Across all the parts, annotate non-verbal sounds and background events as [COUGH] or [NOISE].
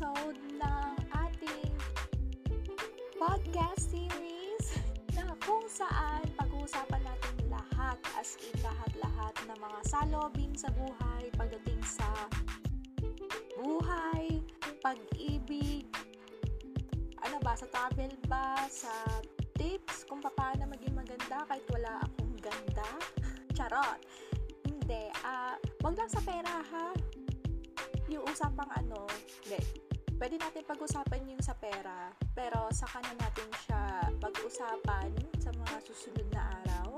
episode ng ating podcast series [LAUGHS] na kung saan pag-uusapan natin lahat, as in lahat-lahat ng mga salobing sa buhay pagdating sa buhay, pag-ibig, ano ba, sa travel ba, sa tips kung paano maging maganda kahit wala akong ganda. [LAUGHS] Charot! Hindi, ah, uh, wag lang sa pera ha. Yung usapang ano, hindi. Pwede natin pag-usapan yung sa pera, pero saka na natin siya pag-usapan sa mga susunod na araw.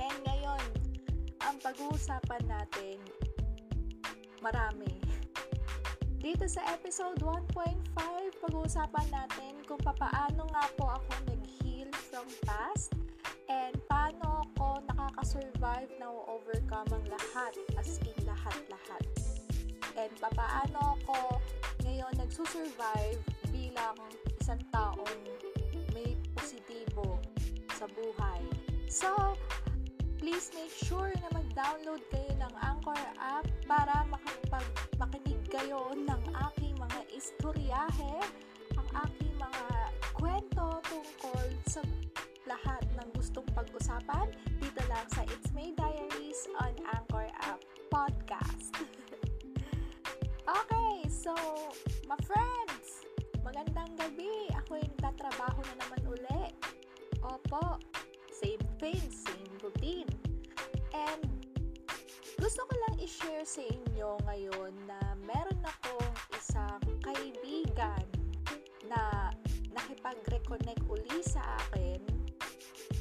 And ngayon, ang pag-uusapan natin, marami. Dito sa episode 1.5, pag-uusapan natin kung paano nga po ako nag-heal from past and paano ako nakaka-survive na overcome ang lahat, as in lahat-lahat. And paano ako ngayon nagsusurvive bilang isang taong may positibo sa buhay. So, please make sure na mag-download kayo ng Anchor app para makapag makinig kayo ng aking mga istoryahe, ang aking mga kwento tungkol sa lahat ng gustong pag-usapan dito lang sa It's May Diaries on Anchor app podcast. [LAUGHS] okay, so, my friends, magandang gabi. Ako yung tatrabaho na naman uli. Opo, same thing, same routine. And, gusto ko lang i-share sa inyo ngayon na meron akong isang kaibigan na nakipag-reconnect uli sa akin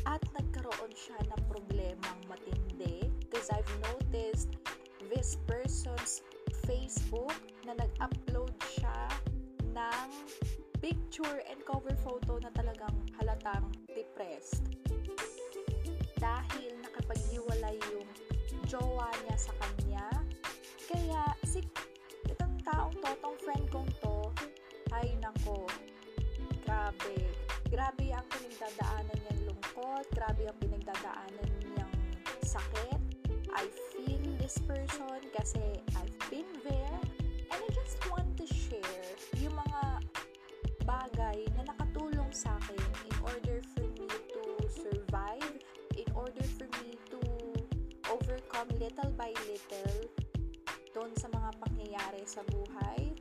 at nagkaroon siya ng problemang matindi because I've noticed this person's Facebook na nag-upload siya ng picture and cover photo na talagang halatang depressed. Dahil nakapaghiwalay yung jowa niya sa kanya. Kaya si itong taong to, tong friend kong to, ay nako, grabe. Grabe ang pinagdadaanan niyang lungkot, grabe ang pinagdadaanan niyang sakit. I this person kasi I've been there and I just want to share yung mga bagay na nakatulong sa akin in order for me to survive, in order for me to overcome little by little doon sa mga pangyayari sa buhay,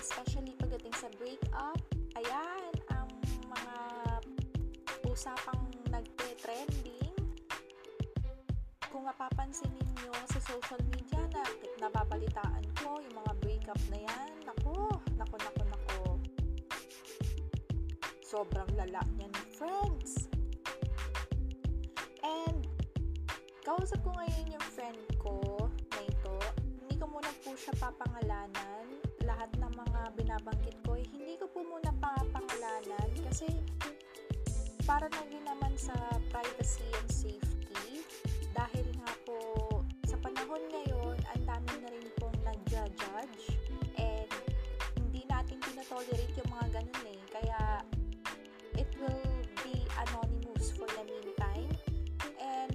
especially pagdating sa breakup. Ayan, ang mga usapang nagte-trending kung mapapansin ninyo sa social media na napapalitaan ko yung mga breakup na yan, nako, nako, nako, nako. Sobrang lala niyan, friends. And, kausap ko ngayon yung friend ko na ito. Hindi ko muna po siya papangalanan. Lahat ng mga binabanggit ko, eh, hindi ko po muna papangalanan kasi para na din naman sa privacy and safety dahil po sa panahon ngayon ang dami na rin pong nagja-judge and hindi natin tinatolerate yung mga ganun eh. Kaya it will be anonymous for the meantime. And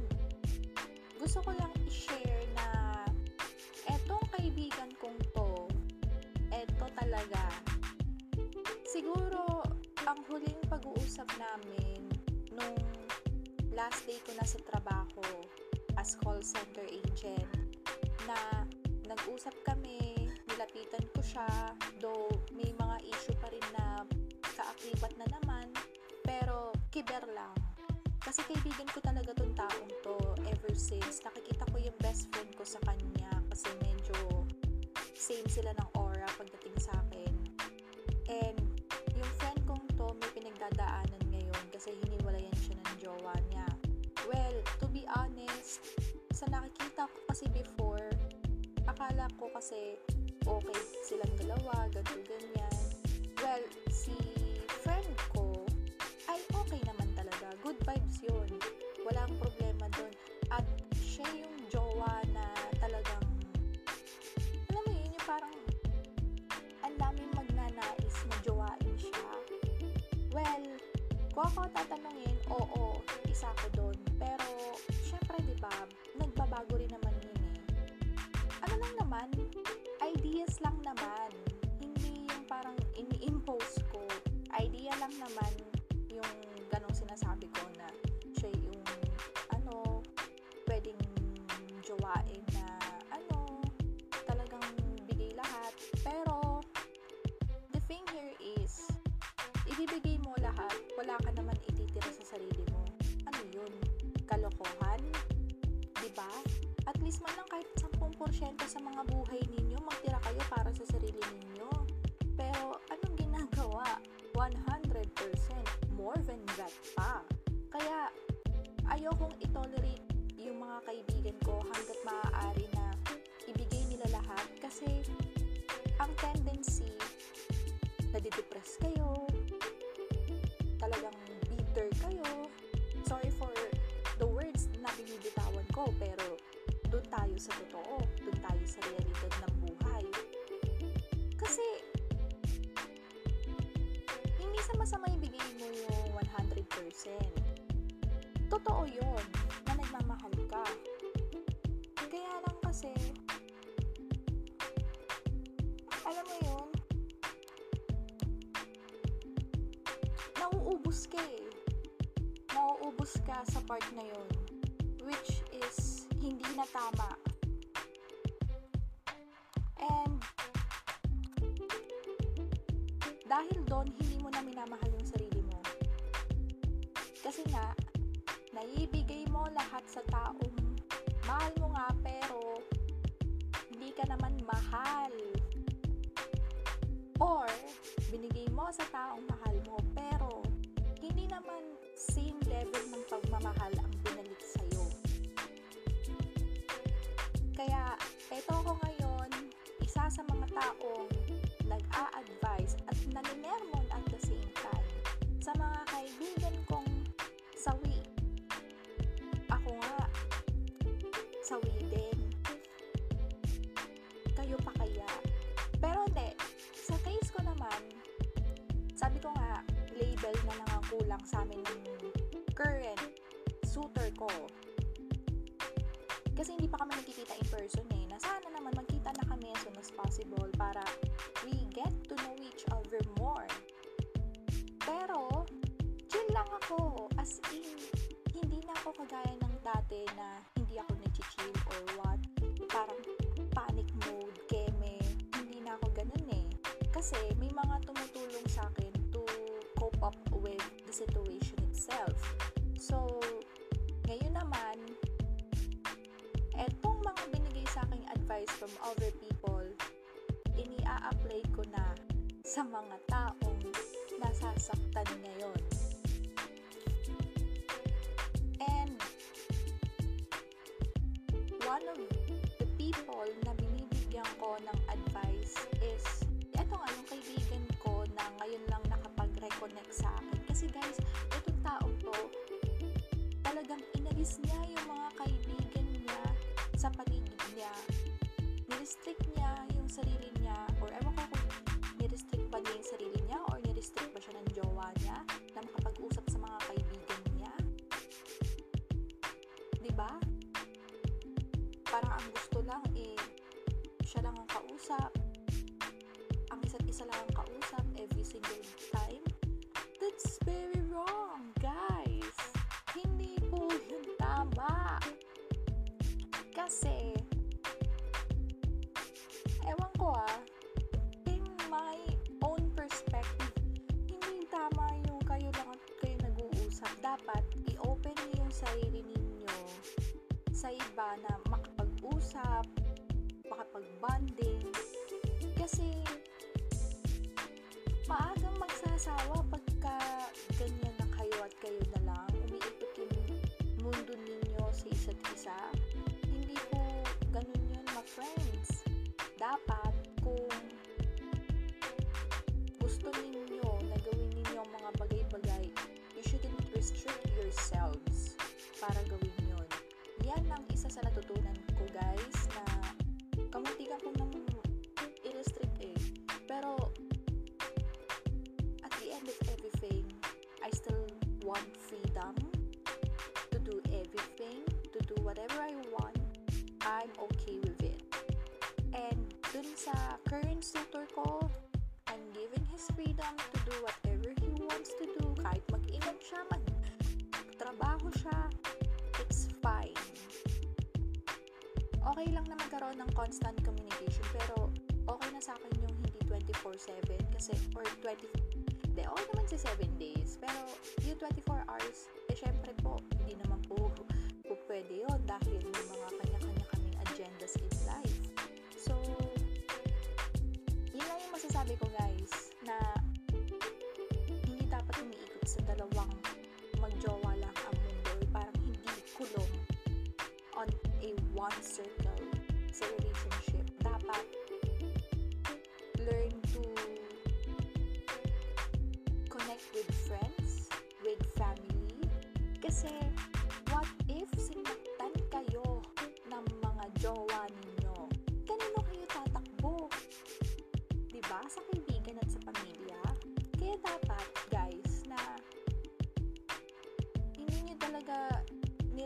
gusto ko lang i-share na etong kaibigan kong to eto talaga. Siguro ang huling pag-uusap namin nung last day ko na sa trabaho as call center agent na nag-usap kami, nilapitan ko siya, though may mga issue pa rin na kaakibat na naman, pero kiber lang. Kasi kaibigan ko talaga tong taong to ever since nakikita ko yung best friend ko sa kanya kasi medyo same sila ng aura pagdating sa sa nakikita ko kasi before, akala ko kasi okay silang dalawa, ganito, ganyan. Well, si friend ko ay okay naman talaga. Good vibes yun. Walang problema doon. At siya yung jowa na talagang alam mo yun, yung parang ang daming magnanais na jowain siya. Well, kung ako tatanungin, oo, isa ko doon. Pero, syempre, di ba, nagbabago rin naman yun eh. Ano lang naman, ideas lang naman. Hindi yung parang ini-impose ko. Idea lang naman yung ganong sinasabi ko na siya yung ano, pwedeng jowain Least man lang kahit 10% sa mga buhay ninyo, magtira kayo para sa sarili ninyo. Pero anong ginagawa? 100% more than that pa. Kaya ayokong itolerate yung mga kaibigan ko hanggat maaari na ibigay nila lahat kasi ang tendency nadidepress kayo, talagang bitter kayo. Sorry for the words na binibitawan ko, pero tayo sa totoo, doon tayo sa realidad ng buhay. Kasi, hindi sa masama ibigay mo yung 100%. Totoo yun, na nagmamahal ka. Kaya lang kasi, alam mo yun, nauubos ka eh. Nauubos ka sa part na yun. Which is, hindi na tama. And, dahil doon, hindi mo na minamahal yung sarili mo. Kasi nga, naibigay mo lahat sa taong mahal mo nga pero hindi ka naman mahal. Or, binigay mo sa taong mahal din. Kayo pa kaya? Pero hindi, sa case ko naman, sabi ko nga, label na lang ang kulang sa amin ng current suitor ko. Kasi hindi pa kami nagkikita in person eh. Na sana naman magkita na kami as soon as possible para we get to know each other more. Pero, chill lang ako. As in, hindi na ako kagaya ng dati na nag-chill or what. Parang panic mode, keme. Hindi na ako ganun eh. Kasi may mga tumutulong sa akin to cope up with the situation itself. So, ngayon naman, etong mga binigay sa aking advice from other people, ini-a-apply ko na sa mga taong nasasaktan ngayon. People na binibigyan ko ng advice is, eto nga, yung kaibigan ko na ngayon lang nakapag-reconnect sa akin. Kasi guys, itong taong to, talagang inalis niya yung mga kaibigan niya sa paligid niya. Nirestrict niya yung sarili niya, or ewan ko kung nirestrict ba niya yung sarili niya, or nirestrict ba siya ng jowa niya na makapag-usap sa mga kaibigan niya. ba? Parang ang gusto single time. That's very wrong, guys. Hindi po yun tama. Kasi, ewan ko ah, in my own perspective, hindi tama yung kayo lang kayo nag-uusap. Dapat, i-open niyo yung sarili ninyo sa iba na makapag-usap, makapag-bonding. Kasi, maagang magsasawa pagka ganyan na kayo at kayo na lang. Umiikot yung mundo ninyo sa isa't isa. Hindi po ganun yun, my friends. Dapat, kung gusto ninyo na gawin ninyo ang mga bagay-bagay, you shouldn't restrict yourselves para gawin yun. Yan ang isa sa natutunan ko, guys, na kamuntikan ko nang I'm okay with it. And dun sa current suitor ko, I'm his freedom to do whatever he wants to do. Kahit mag-inom siya, mag-trabaho siya, it's fine. Okay lang na magkaroon ng constant communication, pero okay na sa akin yung hindi 24-7 kasi, or 20, hindi, okay naman sa 7 days, pero yung 24 hours, eh syempre po, agendas in life. So, yun lang yung masasabi ko guys, na hindi dapat umiikot sa dalawang magjowa lang ang mundo, parang hindi kulong on a one circle sa relationship.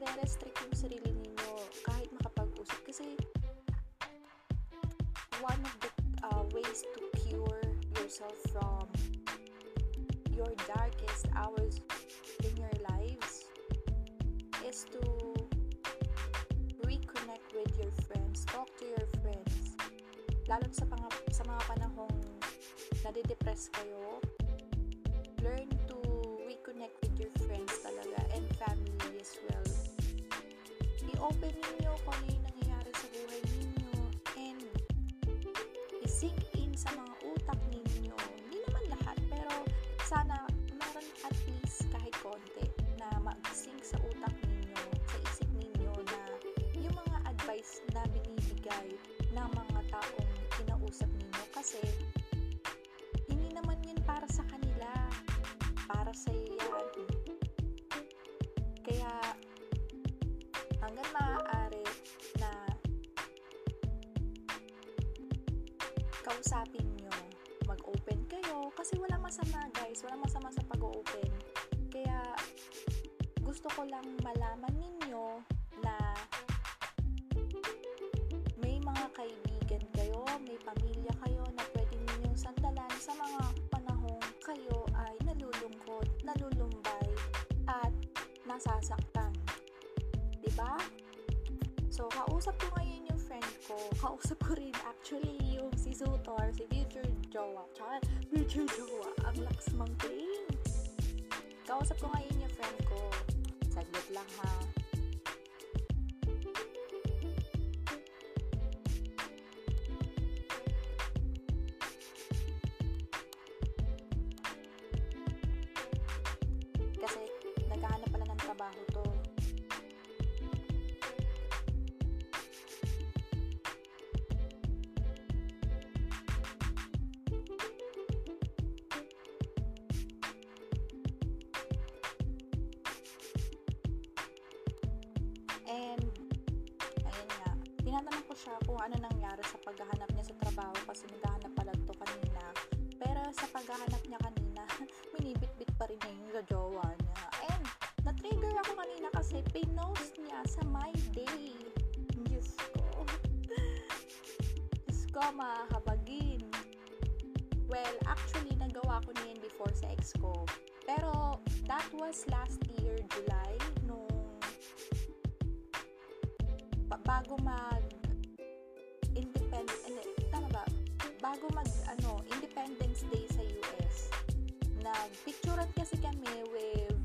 Nire-restrict yung sarili ninyo kahit makapag-usap. Kasi, one of the uh, ways to cure yourself from your darkest hours in your lives is to reconnect with your friends, talk to your friends. Lalo sa, pang- sa mga panahong nadidepress kayo, I-open ninyo kung ano yung nangyayari kausapin nyo, mag-open kayo, kasi wala masama guys, wala masama sa pag-open. Kaya, gusto ko lang malaman ninyo na may mga kaibigan kayo, may pamilya kayo na pwede ninyong sandalan sa mga panahong kayo ay nalulungkot, nalulumbay, at nasasaktan. ba? So, kausap ko ngayon yung friend ko. Kausap ko rin actually yung si future jowa. Tsaka, future jowa. Ang lakas mang. Kausap ko ngayon yung friend ko. Saglit lang ha. Ko siya kung ano nangyari sa paghahanap niya sa trabaho kasi naghahanap pala to kanina. Pero sa paghahanap niya kanina, [LAUGHS] minibit-bit pa rin niya yung sa niya. And, na-trigger ako kanina kasi pinost niya sa my day. Diyos ko. Diyos ko, mahabagin. Well, actually, nagawa ko na yun before sa ex ko. Pero, that was last year, July, nung ba- bago mag independent hindi, tama ba? Bago mag ano, Independence Day sa US. Nagpicturean kasi kami with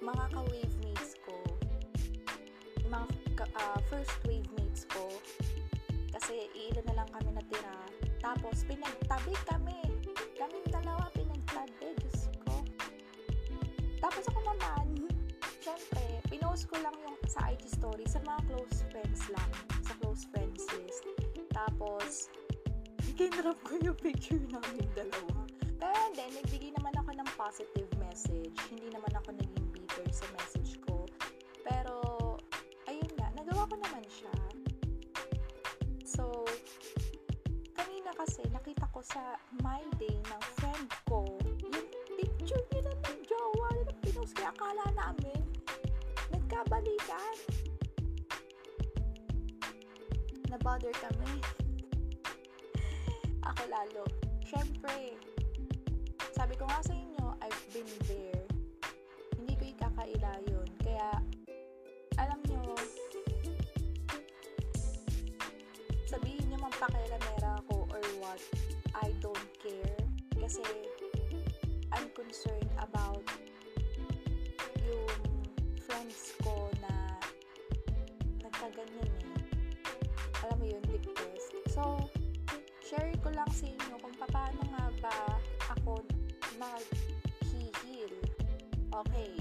mga ka-wave mates ko. Mga ah, first wave mates ko. Kasi ilan na lang kami natira. Tapos pinagtabi kami. Kaming dalawa pinagtabi, Diyos ko. Tapos ako naman, syempre, pinost ko lang yung sa IG story sa mga close friends lang. Sa close friends list. Tapos, kinrap ko yung picture namin dalawa. Pero then, nagbigay naman ako ng positive message. Hindi naman ako naging bitter sa message ko. Pero, ayun nga, nagawa ko naman siya. So, kanina kasi, nakita ko sa my day ng friend ko, yung picture nila ng jowa nila pinost. Kaya akala namin, nagkabalikan. Nabother kami. [LAUGHS] Ako lalo. Siyempre, sabi ko nga sa inyo, I've been there. Hindi ko ikakaila yun. Kaya, alam nyo, sabihin nyo man pakialamera ako or what, I don't care. Kasi, I'm concerned about yung friends ko na nagkaganyan eh. Alam mo yun, depressed. So, share ko lang sa inyo kung paano nga ba ako mag-heal. Okay.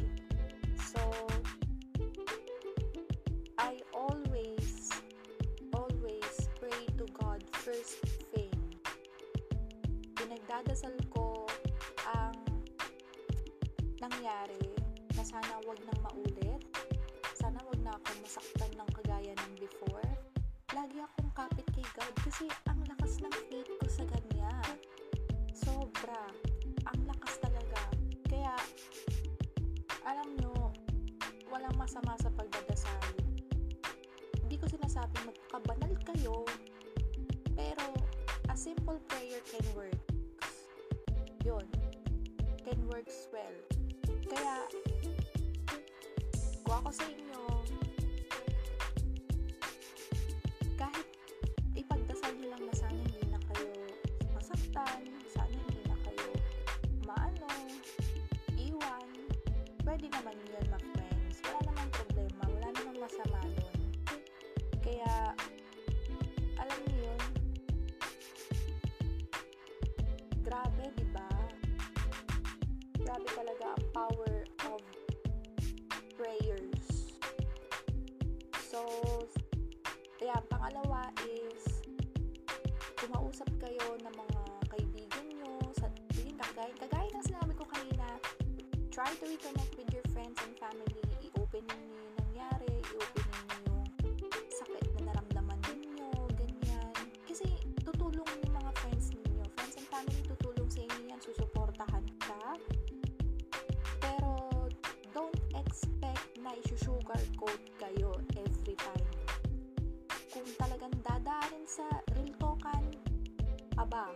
Masama sa pagdadasal. Hindi ko sinasabing magkabanal kayo, pero a simple prayer can work. Yun. Can works well. Kaya, kung ako sa inyo, kahit ipagdasal nyo lang na sana hindi na kayo masaktan, sana hindi na kayo maano, iwan, pwede naman yun ma-friends. Try to reconnect with your friends and family. I-open ninyo yung nangyari i-open ninyo yung sakit na naramdaman ninyo ganyan. Kasi tutulong yung mga friends ninyo. Friends and family tutulong sa inyo yan. Susuportahan ka. Pero don't expect na isusugarcoat kayo every time. Kung talagang dadaanin sa real talkan, aba,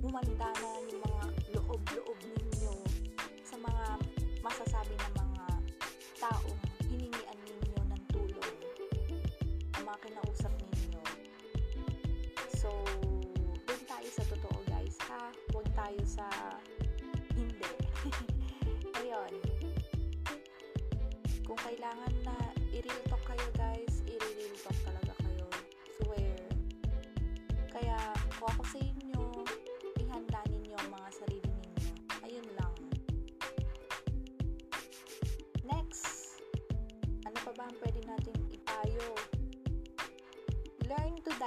humanda na yung mga loob-loob ninyo masasabi ng mga taong hiningian ninyo ng tulong ang mga kinausap ninyo. So, doon tayo sa totoo guys ha. Huwag tayo sa hindi. [LAUGHS] Ayun. Kung kailangan na i-real talk kayo guys, i-real talk talaga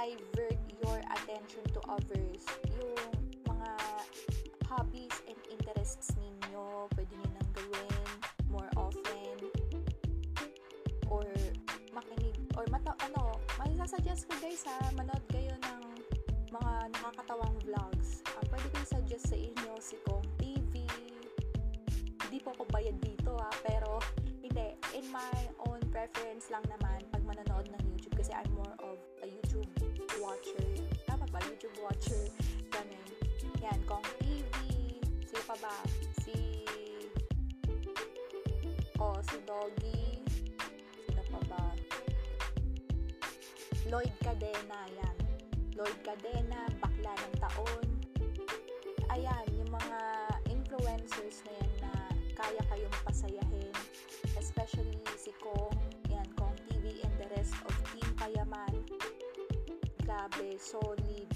divert your attention to others. Yung mga hobbies and interests ninyo, pwede nyo nang gawin more often or makinig or mata ano, may suggest ko guys ha, manood kayo ng mga nakakatawang vlogs. Ang pwede ko suggest sa inyo si Kong TV. Hindi po ako bayad dito ha, pero [LAUGHS] hindi, in my own preference lang naman pag manonood ng YouTube kasi I'm more of a YouTube watcher. Tama ba? YouTube watcher. Ganun. Yan, Kong TV. Sino pa ba? Si Oh, si Doggy. Sino pa ba? Lloyd Cadena, yan. Lloyd Cadena, Bakla ng Taon. Ayan, yung mga influencers na yan na kaya kayong pasayahin. Especially si Kong Grabe, solid.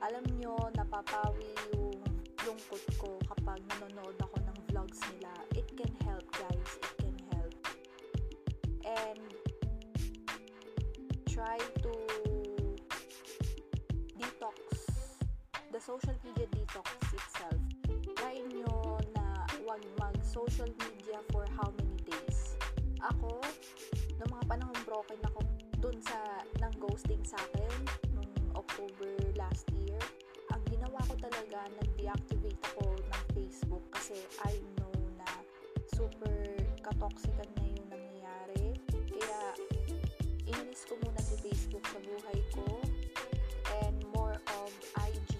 Alam nyo, napapawi yung lungkot ko kapag nanonood ako ng vlogs nila. It can help, guys. It can help. And try to detox the social media detox itself. Try nyo na wag mag-social media for how many days. Ako, noong mga panahon broken ako dun sa nang ghosting sa akin talaga nag-deactivate ako ng Facebook kasi I know na super katoksikan na yung nangyayari. Kaya, inis ko muna si Facebook sa buhay ko and more of IG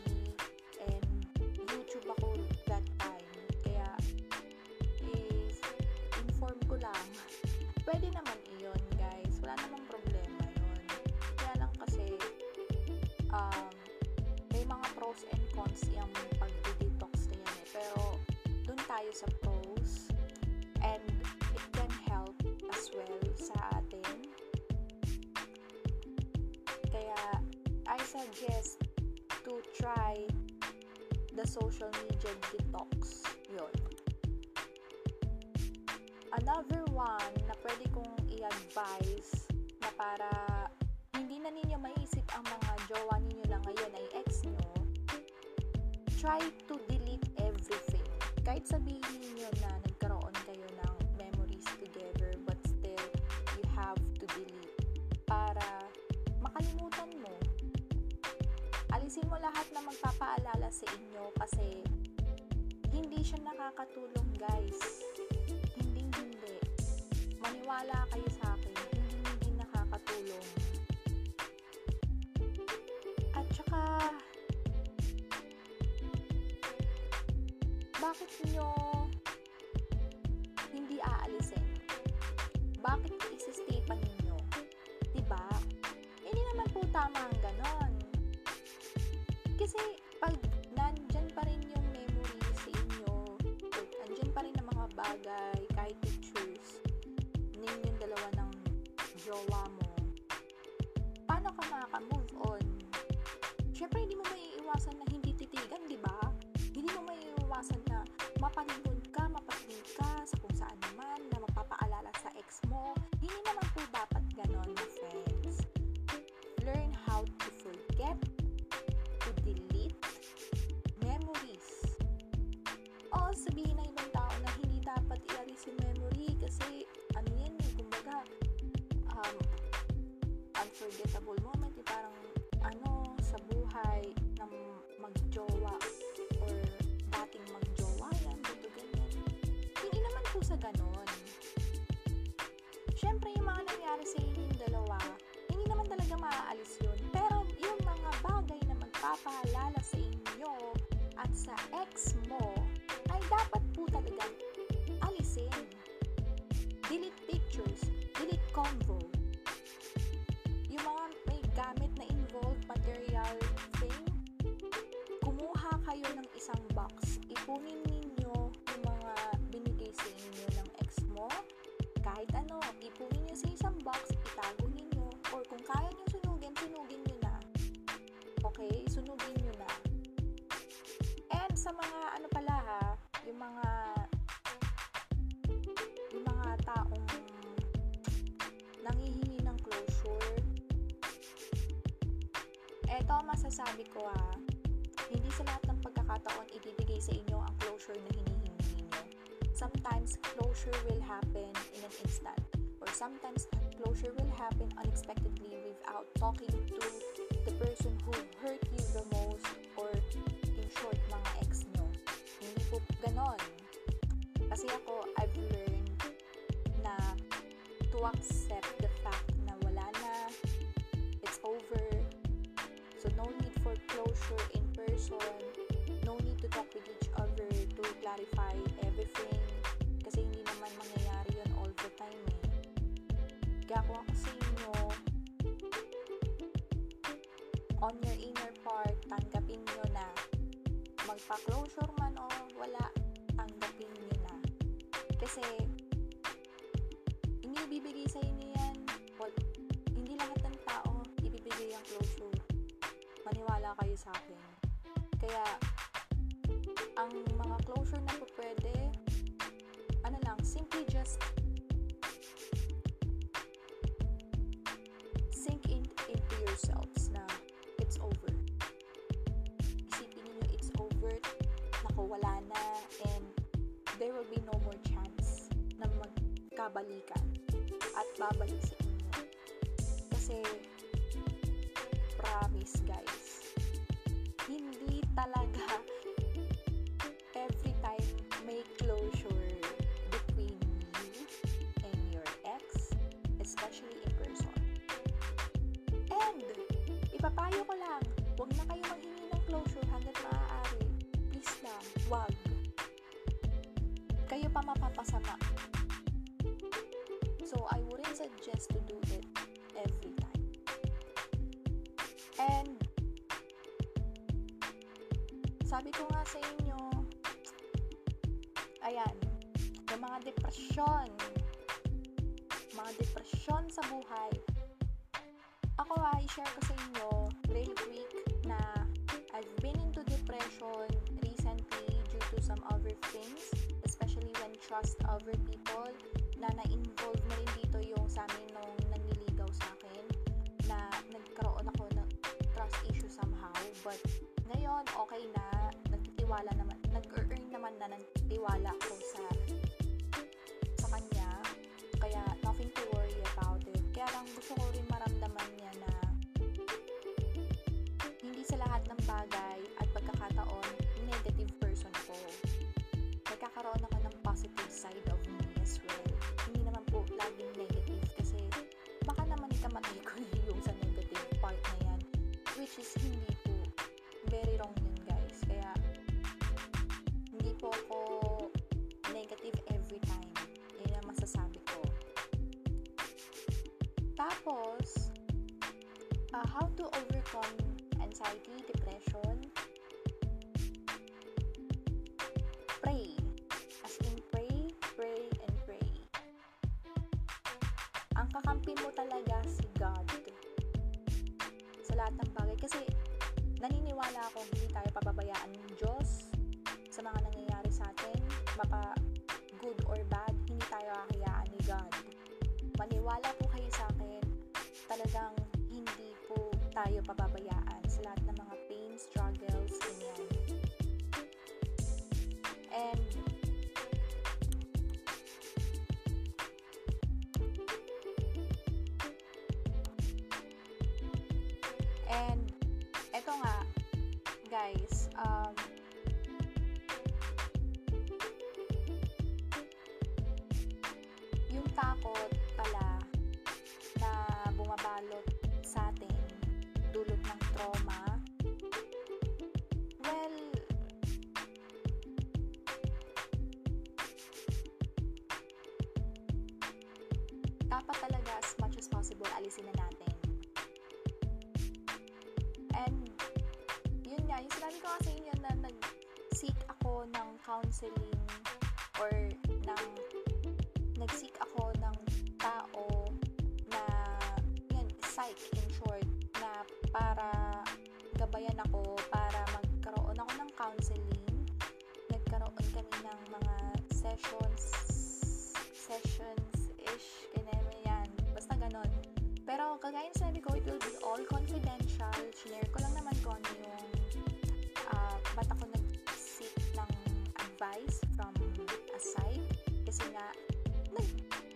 and YouTube ako that time. Kaya, is inform ko lang. Pwede naman cons yung pag-detox na yan eh. Pero, dun tayo sa pros and it can help as well sa atin. Kaya, I suggest to try the social media detox. Yun. Another one na pwede kong i-advise na para hindi na ninyo maisip ang mga jowa ninyo lang ngayon ay ex nyo try to delete everything. Kahit sabihin niyo na nagkaroon kayo ng memories together but still you have to delete para makalimutan mo. Alisin mo lahat na magpapaalala sa inyo kasi hindi siya nakakatulong guys. Hindi hindi. Maniwala kayo sa bakit nyo hindi aalisin? Bakit isistay pa ninyo? Diba? Hindi naman po tama ang ganon. Kasi pag nandyan pa rin yung memory sa inyo, or andyan pa rin ang mga bagay, kahit pictures, ninyong dalawa ng jowa mo, na ano, ipunin nyo sa isang box, itago ninyo. Or kung kaya nyo sunugin, sunugin nyo na. Okay? Sunugin nyo na. And sa mga ano pala ha, yung mga yung mga taong nangihingi ng closure. Eto masasabi ko ha, hindi sa lahat ng pagkakataon ibibigay sa inyo ang closure na hinihingi. Sometimes closure will happen in an instant or sometimes closure will happen unexpectedly without talking to the person who hurt you the most or in short mga ex nyo. Hindi po ganon. Kasi ako, I've learned na to accept the fact na wala na, it's over, so no need for closure in person, no need to talk with each other to clarify everything, time eh. Kung ako sa inyo, on your inner part, tanggapin nyo na magpa-closure man o wala, tanggapin nyo na. Kasi, hindi ibibigay sa inyo yan. Well, hindi lahat ng tao ibibigay ang closure. Maniwala kayo sa akin. Kaya, ang mga closure na po pwede, ano lang, simply just yourselves na it's over. Isipin niyo it's over, naku, wala na, and there will be no more chance na magkabalikan at babalik sa inyo. Kasi, promise guys, hindi talaga ipapayo ko lang, huwag na kayo maghingi ng closure hanggat maaari. Please lang, wag. Kayo pa mapapasama. So, I wouldn't suggest to do it every time. And, sabi ko nga sa inyo, trust over people, na na-involve na rin dito yung sa amin nung nanliligaw sa akin, na nagkaroon ako ng trust issue somehow, but ngayon, okay na, nagtitiwala naman, nag-earn naman na ng tiwala ko sa sa kanya, kaya nothing to worry about it. Kaya lang gusto ko rin maramdaman niya na hindi sa lahat ng bagay at pagkakataon, negative laging negative kasi baka naman ikamatay ko yung sa negative part na yan. Which is hindi po. Very wrong yun guys. Kaya hindi po ako negative every time. Yan ang masasabi ko. Tapos, uh, how to overcome anxiety, depression, Kakampi mo talaga si God sa lahat ng bagay. Kasi naniniwala ako hindi tayo pababayaan ng Diyos sa mga nangyayari sa atin, mapa good or bad, hindi tayo kakayaan ni God. Maniwala po kayo sa akin, talagang hindi po tayo pababayaan And eto nga guys, um counseling or ng nag-seek ako ng tao na yun, psych in short na para gabayan ako para magkaroon ako ng counseling. Nagkaroon kami ng mga sessions sessions ish ganyan yan basta ganon. Pero kagaya ng sabi ko it will be all confidential. Share ko lang naman kung ano yung uh, ba't ako ng advice from a side kasi nga nag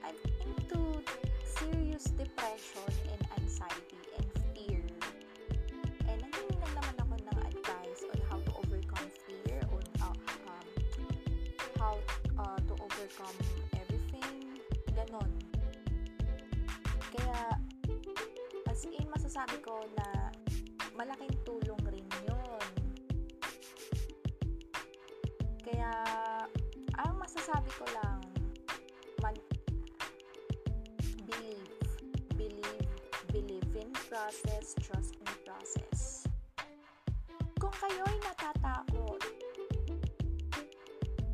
I'm into serious depression and anxiety and fear. And nangingin lang naman ako ng advice on how to overcome fear, on uh, um, how uh, to overcome everything, ganon. Kaya, as in, masasabi ko na malaking tulong Kaya, ang masasabi ko lang, man, believe, believe, believe in process, trust in process. Kung kayo'y natatakot,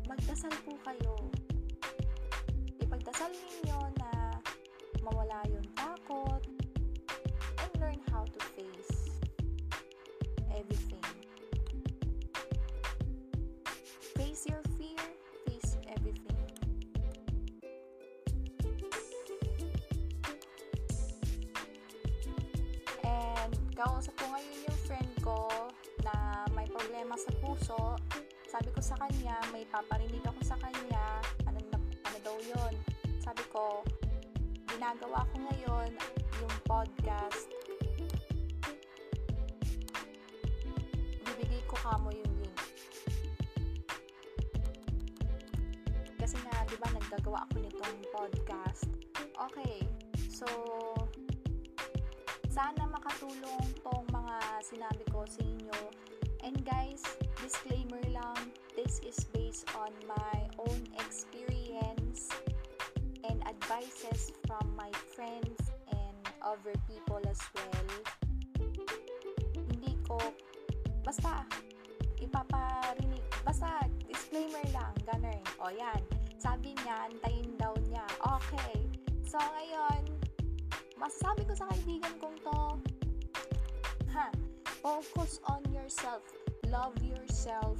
magdasal po kayo. Ipagdasal ninyo kausap ko ngayon yung friend ko na may problema sa puso. Sabi ko sa kanya, may paparinig ako sa kanya. Ano, na, ano daw yun? Sabi ko, ginagawa ko ngayon yung podcast. Bibigay ko kamo yung link. Kasi nga, di ba, naggagawa ako nitong podcast. Okay, sana makatulong tong mga sinabi ko sa inyo. And guys, disclaimer lang, this is based on my own experience and advices from my friends and other people as well. Hindi ko, basta, ipaparinig Basta, disclaimer lang, ganun. O yan, sabi niya, antayin daw niya. Okay. So, ngayon, masasabi ko sa kaibigan kong to, focus on yourself. Love yourself.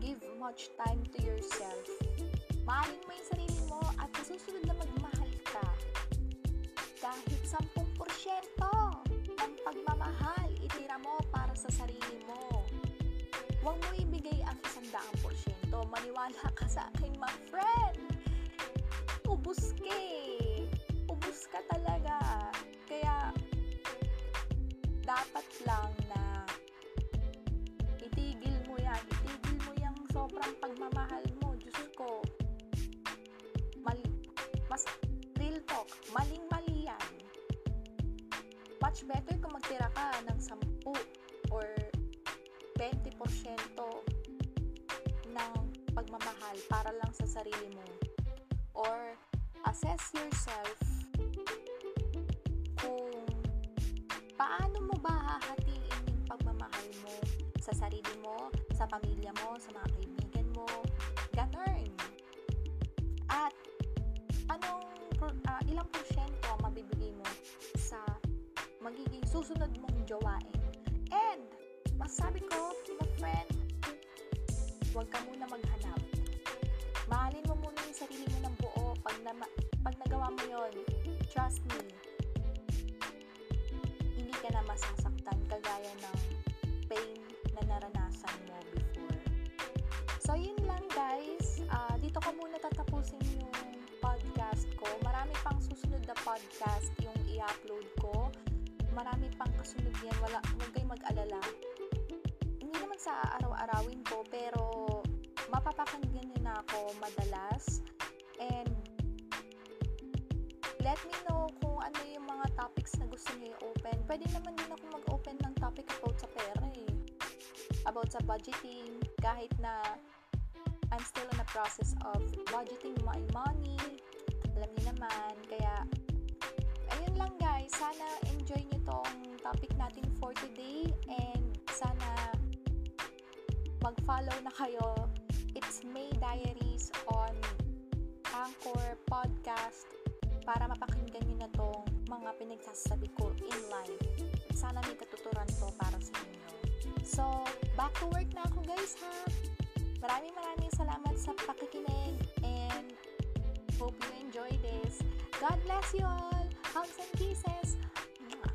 Give much time to yourself. Mahalin mo yung sarili mo at sa susunod na magmahal ka. Kahit 10% ng pagmamahal, itira mo para sa sarili mo. Huwag mo ibigay ang isang daang porsyento. Maniwala ka sa akin, my friend. Ubus ka eh. Ubus ka talaga. Kaya, dapat lang sobrang pagmamahal mo. Diyos ko. Mali, mas real talk. Maling-mali yan. Much better kung magtira ka ng 10 or 20% ng pagmamahal para lang sa sarili mo. Or assess yourself kung paano mo ba hahatiin yung pagmamahal mo sa sarili mo, sa pamilya mo, sa mga kaibigan mo. Ganon. At anong uh, ilang porsyento ang mabibigay mo sa magiging susunod mong jowain. And masabi ko, my friend, huwag ka muna maghanap. Mahalin mo muna yung sarili mo ng buo. Pag, na, pag nagawa mo yon trust me, hindi ka na masasaktan kagaya ng pain na naranasan mo before. So, yun lang guys. Uh, dito ko muna tatapusin yung podcast ko. Marami pang susunod na podcast yung i-upload ko. Marami pang kasunod yan. Wala, huwag kayo mag-alala hindi naman sa araw-arawin ko, pero mapapakinggan nyo na ako madalas. And let me know kung ano yung mga topics na gusto nyo i-open. Pwede naman din ako mag-open ng topic about sa pera. About sa budgeting, kahit na I'm still in the process of budgeting my money. Alam niyo naman, kaya ayun lang guys. Sana enjoy nyo tong topic natin for today and sana mag-follow na kayo. It's May Diaries on Anchor Podcast para mapakinggan nyo na tong mga pinagsasabi ko in life. Sana may katuturan to para sa inyo. So, back to work na ako guys ha. Maraming maraming salamat sa pakikinig and hope you enjoy this. God bless you all. Hugs and kisses. Mwah.